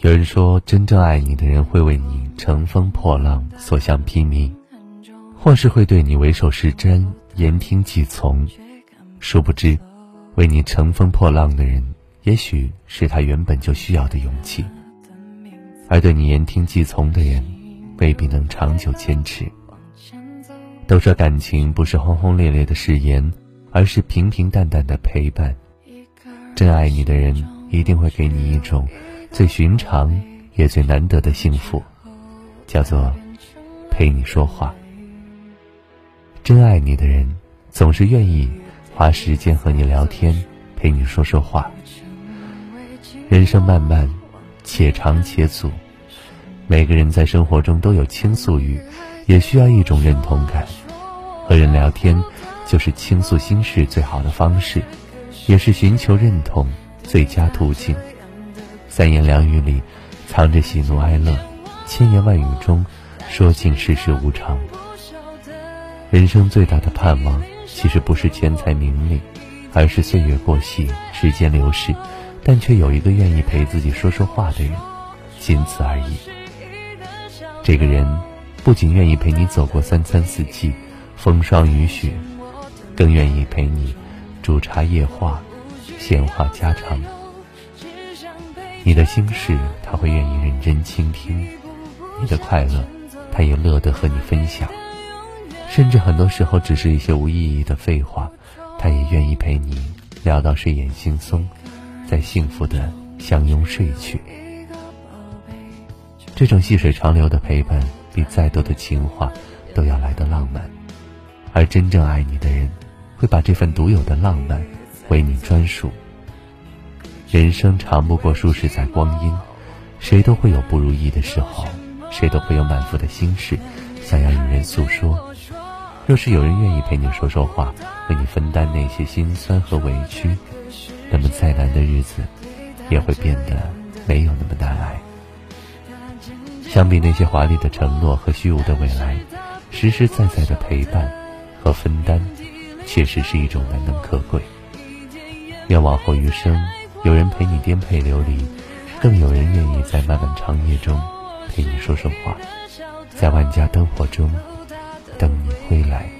有人说，真正爱你的人会为你乘风破浪、所向披靡，或是会对你唯手是瞻、言听计从。殊不知，为你乘风破浪的人，也许是他原本就需要的勇气；而对你言听计从的人，未必能长久坚持。都说感情不是轰轰烈烈的誓言，而是平平淡淡的陪伴。真爱你的人，一定会给你一种。最寻常也最难得的幸福，叫做陪你说话。真爱你的人，总是愿意花时间和你聊天，陪你说说话。人生漫漫，且长且阻，每个人在生活中都有倾诉欲，也需要一种认同感。和人聊天，就是倾诉心事最好的方式，也是寻求认同最佳途径。三言两语里，藏着喜怒哀乐；千言万语中，说尽世事无常。人生最大的盼望，其实不是钱财名利，而是岁月过隙，时间流逝，但却有一个愿意陪自己说说话的人，仅此而已。这个人，不仅愿意陪你走过三餐四季、风霜雨雪，更愿意陪你煮茶夜话、闲话家常。你的心事，他会愿意认真倾听；你的快乐，他也乐得和你分享。甚至很多时候，只是一些无意义的废话，他也愿意陪你聊到睡眼惺忪，再幸福的相拥睡去。这种细水长流的陪伴，比再多的情话都要来得浪漫。而真正爱你的人，会把这份独有的浪漫为你专属。人生长不过数十载光阴，谁都会有不如意的时候，谁都会有满腹的心事，想要与人诉说。若是有人愿意陪你说说话，为你分担那些心酸和委屈，那么再难的日子，也会变得没有那么难挨。相比那些华丽的承诺和虚无的未来，实实在在的陪伴和分担，确实是一种难能可贵。愿往后余生。有人陪你颠沛流离，更有人愿意在漫漫长夜中陪你说说话，在万家灯火中等你归来。